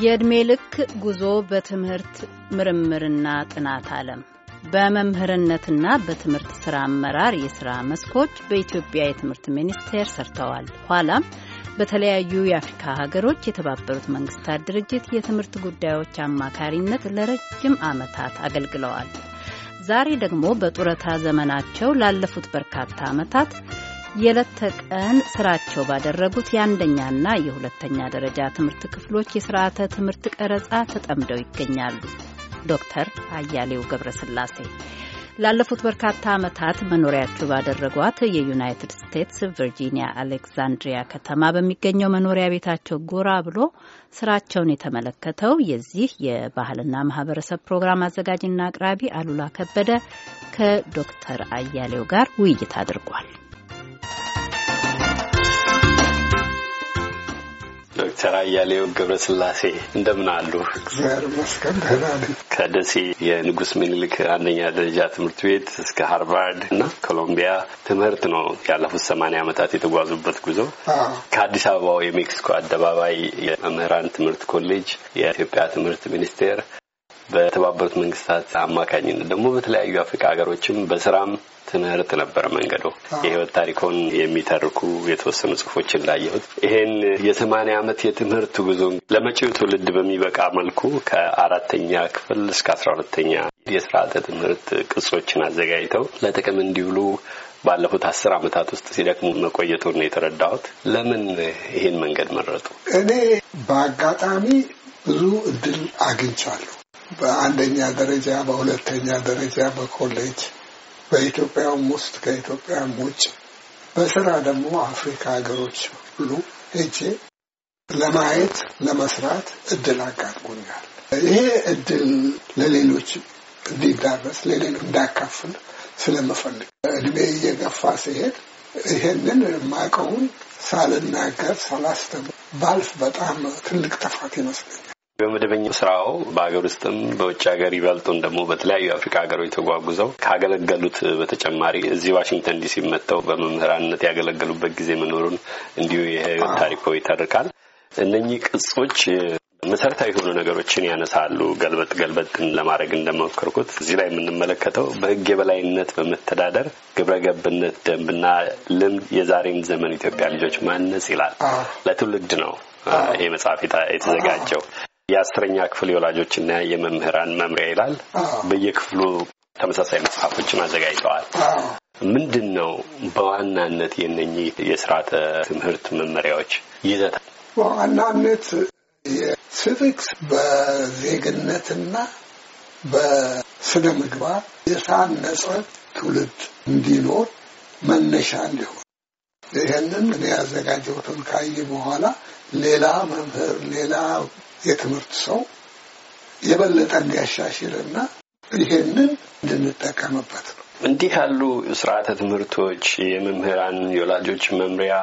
የዕድሜ ልክ ጉዞ በትምህርት ምርምርና ጥናት ዓለም በመምህርነትና በትምህርት ስራ አመራር የስራ መስኮች በኢትዮጵያ የትምህርት ሚኒስቴር ሰርተዋል። ኋላም በተለያዩ የአፍሪካ ሀገሮች የተባበሩት መንግስታት ድርጅት የትምህርት ጉዳዮች አማካሪነት ለረጅም ዓመታት አገልግለዋል። ዛሬ ደግሞ በጡረታ ዘመናቸው ላለፉት በርካታ ዓመታት የዕለት ተቀን ስራቸው ባደረጉት የአንደኛና የሁለተኛ ደረጃ ትምህርት ክፍሎች የስርዓተ ትምህርት ቀረጻ ተጠምደው ይገኛሉ። ዶክተር አያሌው ገብረስላሴ ላለፉት በርካታ ዓመታት መኖሪያቸው ባደረጓት የዩናይትድ ስቴትስ ቨርጂኒያ አሌክዛንድሪያ ከተማ በሚገኘው መኖሪያ ቤታቸው ጎራ ብሎ ስራቸውን የተመለከተው የዚህ የባህልና ማህበረሰብ ፕሮግራም አዘጋጅና አቅራቢ አሉላ ከበደ ከዶክተር አያሌው ጋር ውይይት አድርጓል። ዶክተር አያሌው ገብረስላሴ እንደምን አሉ? እግዚአብሔር ይመስገን ደህና ነኝ። ከደሴ የንጉስ ምኒልክ አንደኛ ደረጃ ትምህርት ቤት እስከ ሃርቫርድ እና ኮሎምቢያ ትምህርት ነው ያለፉት ሰማንያ ዓመታት የተጓዙበት ጉዞ። ከአዲስ አበባው የሜክሲኮ አደባባይ የመምህራን ትምህርት ኮሌጅ፣ የኢትዮጵያ ትምህርት ሚኒስቴር በተባበሩት መንግስታት አማካኝነት ደግሞ በተለያዩ አፍሪካ ሀገሮችም በስራም ትምህርት ነበረ መንገዶ። የህይወት ታሪኮን የሚተርኩ የተወሰኑ ጽሁፎች እንዳየሁት ይሄን የሰማንያ ዓመት የትምህርት ጉዞ ለመጪው ትውልድ በሚበቃ መልኩ ከአራተኛ ክፍል እስከ አስራ ሁለተኛ የስርዓተ ትምህርት ቅጾችን አዘጋጅተው ለጥቅም እንዲውሉ ባለፉት አስር ዓመታት ውስጥ ሲደክሙ መቆየቱን ነው የተረዳሁት። ለምን ይሄን መንገድ መረጡ? እኔ በአጋጣሚ ብዙ እድል አግኝቻለሁ። በአንደኛ ደረጃ፣ በሁለተኛ ደረጃ በኮሌጅ በኢትዮጵያም ውስጥ ከኢትዮጵያም ውጭ በስራ ደግሞ አፍሪካ ሀገሮች ሁሉ ሄጄ ለማየት ለመስራት እድል አጋጥሞኛል። ይሄ እድል ለሌሎች እንዲዳረስ ለሌሎች እንዳካፍል ስለምፈልግ እድሜ እየገፋ ሲሄድ ይሄንን የማውቀውን ሳልናገር ሳላስተምር ባልፍ በጣም ትልቅ ጥፋት ይመስለኛል። በመደበኛው ስራው በሀገር ውስጥም በውጭ ሀገር ይበልጡን ደግሞ በተለያዩ የአፍሪካ ሀገሮች ተጓጉዘው ካገለገሉት በተጨማሪ እዚህ ዋሽንግተን ዲሲ መጥተው በመምህራንነት ያገለገሉበት ጊዜ መኖሩን እንዲሁ የህይወት ታሪኮ ይተርካል። እነኚህ ቅጾች መሰረታዊ የሆኑ ነገሮችን ያነሳሉ። ገልበጥ ገልበጥን ለማድረግ እንደሞከርኩት እዚህ ላይ የምንመለከተው በህግ የበላይነት በመተዳደር ግብረ ገብነት ደንብና ልምድ የዛሬን ዘመን ኢትዮጵያ ልጆች ማነጽ ይላል። ለትውልድ ነው ይሄ መጽሐፍ የተዘጋጀው። የአስረኛ ክፍል የወላጆችና የመምህራን መምሪያ ይላል። በየክፍሉ ተመሳሳይ መጽሐፎችን አዘጋጅተዋል። ምንድን ነው በዋናነት የነኚህ የስርዓተ ትምህርት መመሪያዎች ይዘት? በዋናነት የሲቪክስ በዜግነትና በስነ ምግባር የታነጸ ትውልድ እንዲኖር መነሻ እንዲሆን ይህንን እኔ ያዘጋጀሁትን ካየ በኋላ ሌላ መምህር ሌላ የትምህርት ሰው የበለጠ እንዲያሻሽልና ይሄንን እንድንጠቀምበት ነው። እንዲህ ያሉ ስርዓተ ትምህርቶች የመምህራን የወላጆች መምሪያ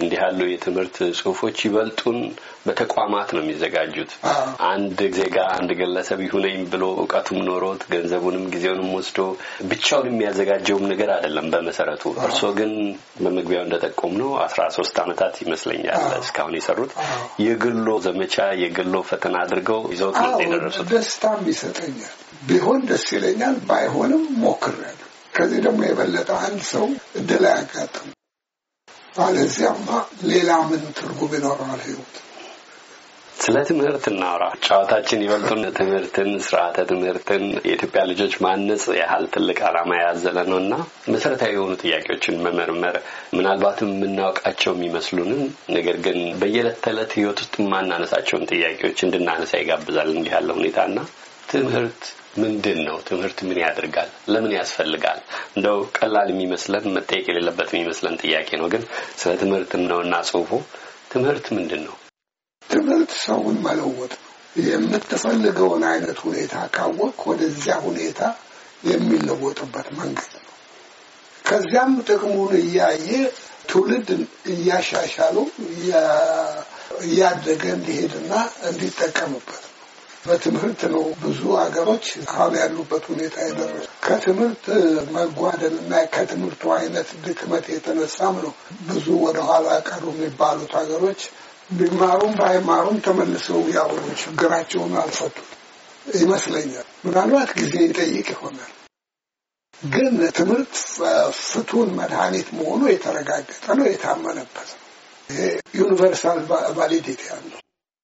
እንዲህ ያሉ የትምህርት ጽሁፎች ይበልጡን በተቋማት ነው የሚዘጋጁት። አንድ ዜጋ አንድ ግለሰብ ይሁነኝ ብሎ እውቀቱም ኖሮት ገንዘቡንም ጊዜውንም ወስዶ ብቻውን የሚያዘጋጀውም ነገር አይደለም በመሰረቱ። እርስዎ ግን በመግቢያው እንደጠቆም ነው አስራ ሶስት አመታት ይመስለኛል እስካሁን የሰሩት የግሎ ዘመቻ የግሎ ፈተና አድርገው ይዘውት ነው የደረሱት። ደስታም ይሰጠኛል። ቢሆን ደስ ይለኛል፣ ባይሆንም ሞክሬያለሁ። ከዚህ ደግሞ የበለጠ አንድ ሰው እድል አያጋጥም። አለዚያማ ሌላ ምን ትርጉም ይኖረዋል ህይወት? ስለ ትምህርት እናውራ። ጨዋታችን ይበልጡን ትምህርትን፣ ስርዓተ ትምህርትን የኢትዮጵያ ልጆች ማነጽ ያህል ትልቅ ዓላማ ያዘለ ነው እና መሰረታዊ የሆኑ ጥያቄዎችን መመርመር ምናልባትም የምናውቃቸው የሚመስሉንን ነገር ግን በየዕለት ተዕለት ህይወት ውስጥ የማናነሳቸውን ጥያቄዎች እንድናነሳ ይጋብዛል እንዲህ ያለ ሁኔታ እና ትምህርት ምንድን ነው? ትምህርት ምን ያደርጋል? ለምን ያስፈልጋል? እንደው ቀላል የሚመስለን መጠየቅ የሌለበት የሚመስለን ጥያቄ ነው። ግን ስለ ትምህርት ነውና ጽሁፉ ትምህርት ምንድን ነው? ትምህርት ሰውን መለወጥ ነው። የምትፈልገውን አይነት ሁኔታ ካወቅ ወደዚያ ሁኔታ የሚለወጥበት መንገድ ነው። ከዚያም ጥቅሙን እያየ ትውልድ እያሻሻሉ እያደገ እንዲሄድና እንዲጠቀምበት በትምህርት ነው ብዙ ሀገሮች አሁን ያሉበት ሁኔታ የደረሱ። ከትምህርት መጓደል እና ከትምህርቱ አይነት ድክመት የተነሳም ነው ብዙ ወደኋላ ቀሩ የሚባሉት ሀገሮች ቢማሩም ባይማሩም ተመልሰው ያው ችግራቸውን አልፈቱም ይመስለኛል። ምናልባት ጊዜ ይጠይቅ ይሆናል። ግን ትምህርት ፍቱን መድኃኒት መሆኑ የተረጋገጠ ነው፣ የታመነበት ነው። ይሄ universal validity ያለው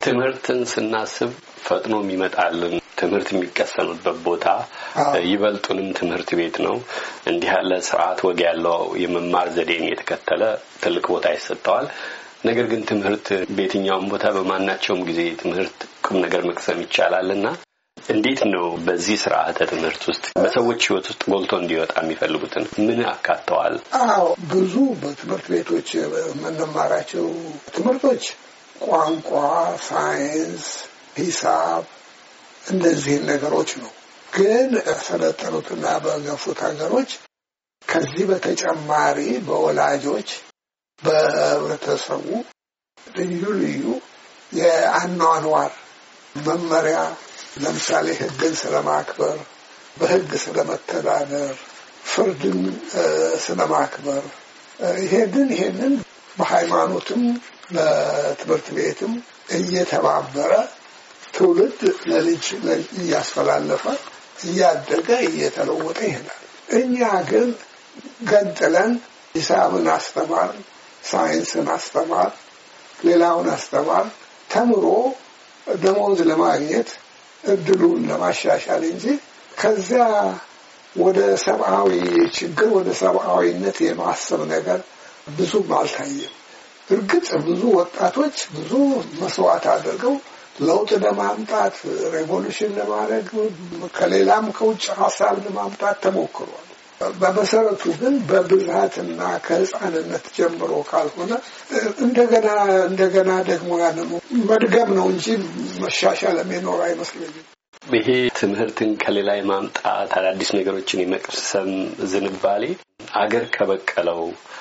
ትምህርትን ስናስብ ፈጥኖ የሚመጣልን ትምህርት የሚቀሰምበት ቦታ ይበልጡንም ትምህርት ቤት ነው። እንዲህ ያለ ስርዓት ወግ ያለው የመማር ዘዴን የተከተለ ትልቅ ቦታ ይሰጠዋል። ነገር ግን ትምህርት በየትኛውም ቦታ በማናቸውም ጊዜ ትምህርት ቁም ነገር መቅሰም ይቻላል እና እንዴት ነው በዚህ ስርዓተ ትምህርት ውስጥ በሰዎች ሕይወት ውስጥ ጎልቶ እንዲወጣ የሚፈልጉትን ምን አካተዋል? አዎ ብዙ በትምህርት ቤቶች የምንማራቸው ትምህርቶች ቋንቋ፣ ሳይንስ፣ ሂሳብ እነዚህን ነገሮች ነው። ግን በሰለጠኑትና በገፉት ሀገሮች ከዚህ በተጨማሪ በወላጆች በህብረተሰቡ ልዩ ልዩ የአኗኗር መመሪያ ለምሳሌ ህግን ስለማክበር፣ በህግ ስለመተዳደር፣ ፍርድን ስለማክበር ይሄንን ይሄንን በሃይማኖትም በትምህርት ቤትም እየተባበረ ትውልድ ለልጅ እያስተላለፈ እያደገ እየተለወጠ ይሄዳል። እኛ ግን ገንጥለን ሂሳብን አስተማር፣ ሳይንስን አስተማር፣ ሌላውን አስተማር ተምሮ ደሞዝ ለማግኘት እድሉን ለማሻሻል እንጂ ከዚያ ወደ ሰብአዊ ችግር ወደ ሰብአዊነት የማሰብ ነገር ብዙም አልታየም። እርግጥ ብዙ ወጣቶች ብዙ መስዋዕት አድርገው ለውጥ ለማምጣት ሬቮሉሽን ለማድረግ ከሌላም ከውጭ ሀሳብ ለማምጣት ተሞክሯል። በመሰረቱ ግን በብልሃትና ከህፃንነት ጀምሮ ካልሆነ እንደገና እንደገና ደግሞ ያንኑ መድገም ነው እንጂ መሻሻል የሚኖር አይመስለኝም። ይሄ ትምህርትን ከሌላ የማምጣት አዳዲስ ነገሮችን የመቅሰም ዝንባሌ አገር ከበቀለው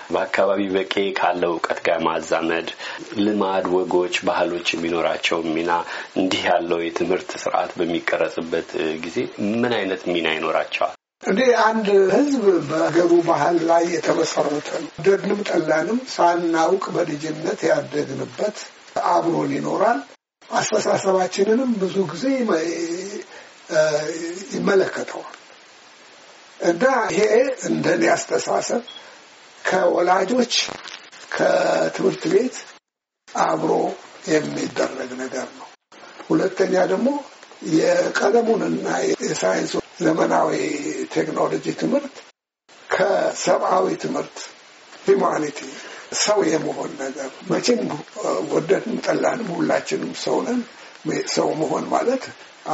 በአካባቢ በቂ ካለው እውቀት ጋር ማዛመድ፣ ልማድ፣ ወጎች፣ ባህሎች የሚኖራቸው ሚና እንዲህ ያለው የትምህርት ስርዓት በሚቀረጽበት ጊዜ ምን አይነት ሚና ይኖራቸዋል? እንዴ አንድ ህዝብ በሀገሩ ባህል ላይ የተመሰረተ ነው። ደግንም ጠላንም ሳናውቅ በልጅነት ያደግንበት አብሮን ይኖራል። አስተሳሰባችንንም ብዙ ጊዜ ይመለከተዋል እና ይሄ እንደኔ አስተሳሰብ ከወላጆች ከትምህርት ቤት አብሮ የሚደረግ ነገር ነው። ሁለተኛ ደግሞ የቀለሙንና የሳይንሱ ዘመናዊ ቴክኖሎጂ ትምህርት ከሰብአዊ ትምህርት ሂማኒቲ ሰው የመሆን ነገር መቼም ወደድንም ጠላንም ሁላችንም ሰው ሰው መሆን ማለት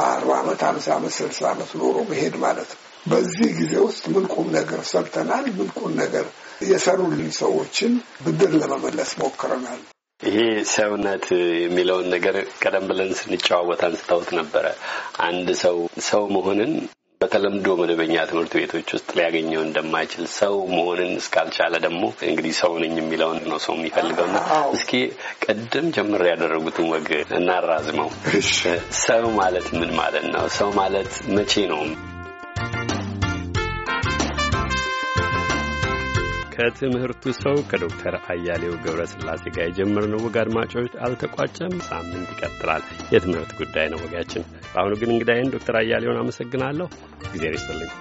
አርባ ዓመት ሀምሳ ዓመት ስልሳ ዓመት ኖሮ መሄድ ማለት ነው። በዚህ ጊዜ ውስጥ ምን ቁም ነገር ሰርተናል? ምን ቁም ነገር የሰሩልን ሰዎችን ብድር ለመመለስ ሞክረናል። ይሄ ሰውነት የሚለውን ነገር ቀደም ብለን ስንጨዋወት አንስታውት ነበረ። አንድ ሰው ሰው መሆንን በተለምዶ መደበኛ ትምህርት ቤቶች ውስጥ ሊያገኘው እንደማይችል ሰው መሆንን እስካልቻለ ደግሞ እንግዲህ ሰው ነኝ የሚለውን ነው ሰው የሚፈልገውና እስኪ ቅድም ጀምር ያደረጉትን ወግ እናራዝመው። ሰው ማለት ምን ማለት ነው? ሰው ማለት መቼ ነው? ከትምህርቱ ሰው ከዶክተር አያሌው ገብረስላሴ ጋር የጀመርነው ወግ አድማጮች አልተቋጨም። ሳምንት ይቀጥላል። የትምህርት ጉዳይ ነው ወጋችን። በአሁኑ ግን እንግዳይን ዶክተር አያሌውን አመሰግናለሁ። ጊዜ ይስጥልኝ።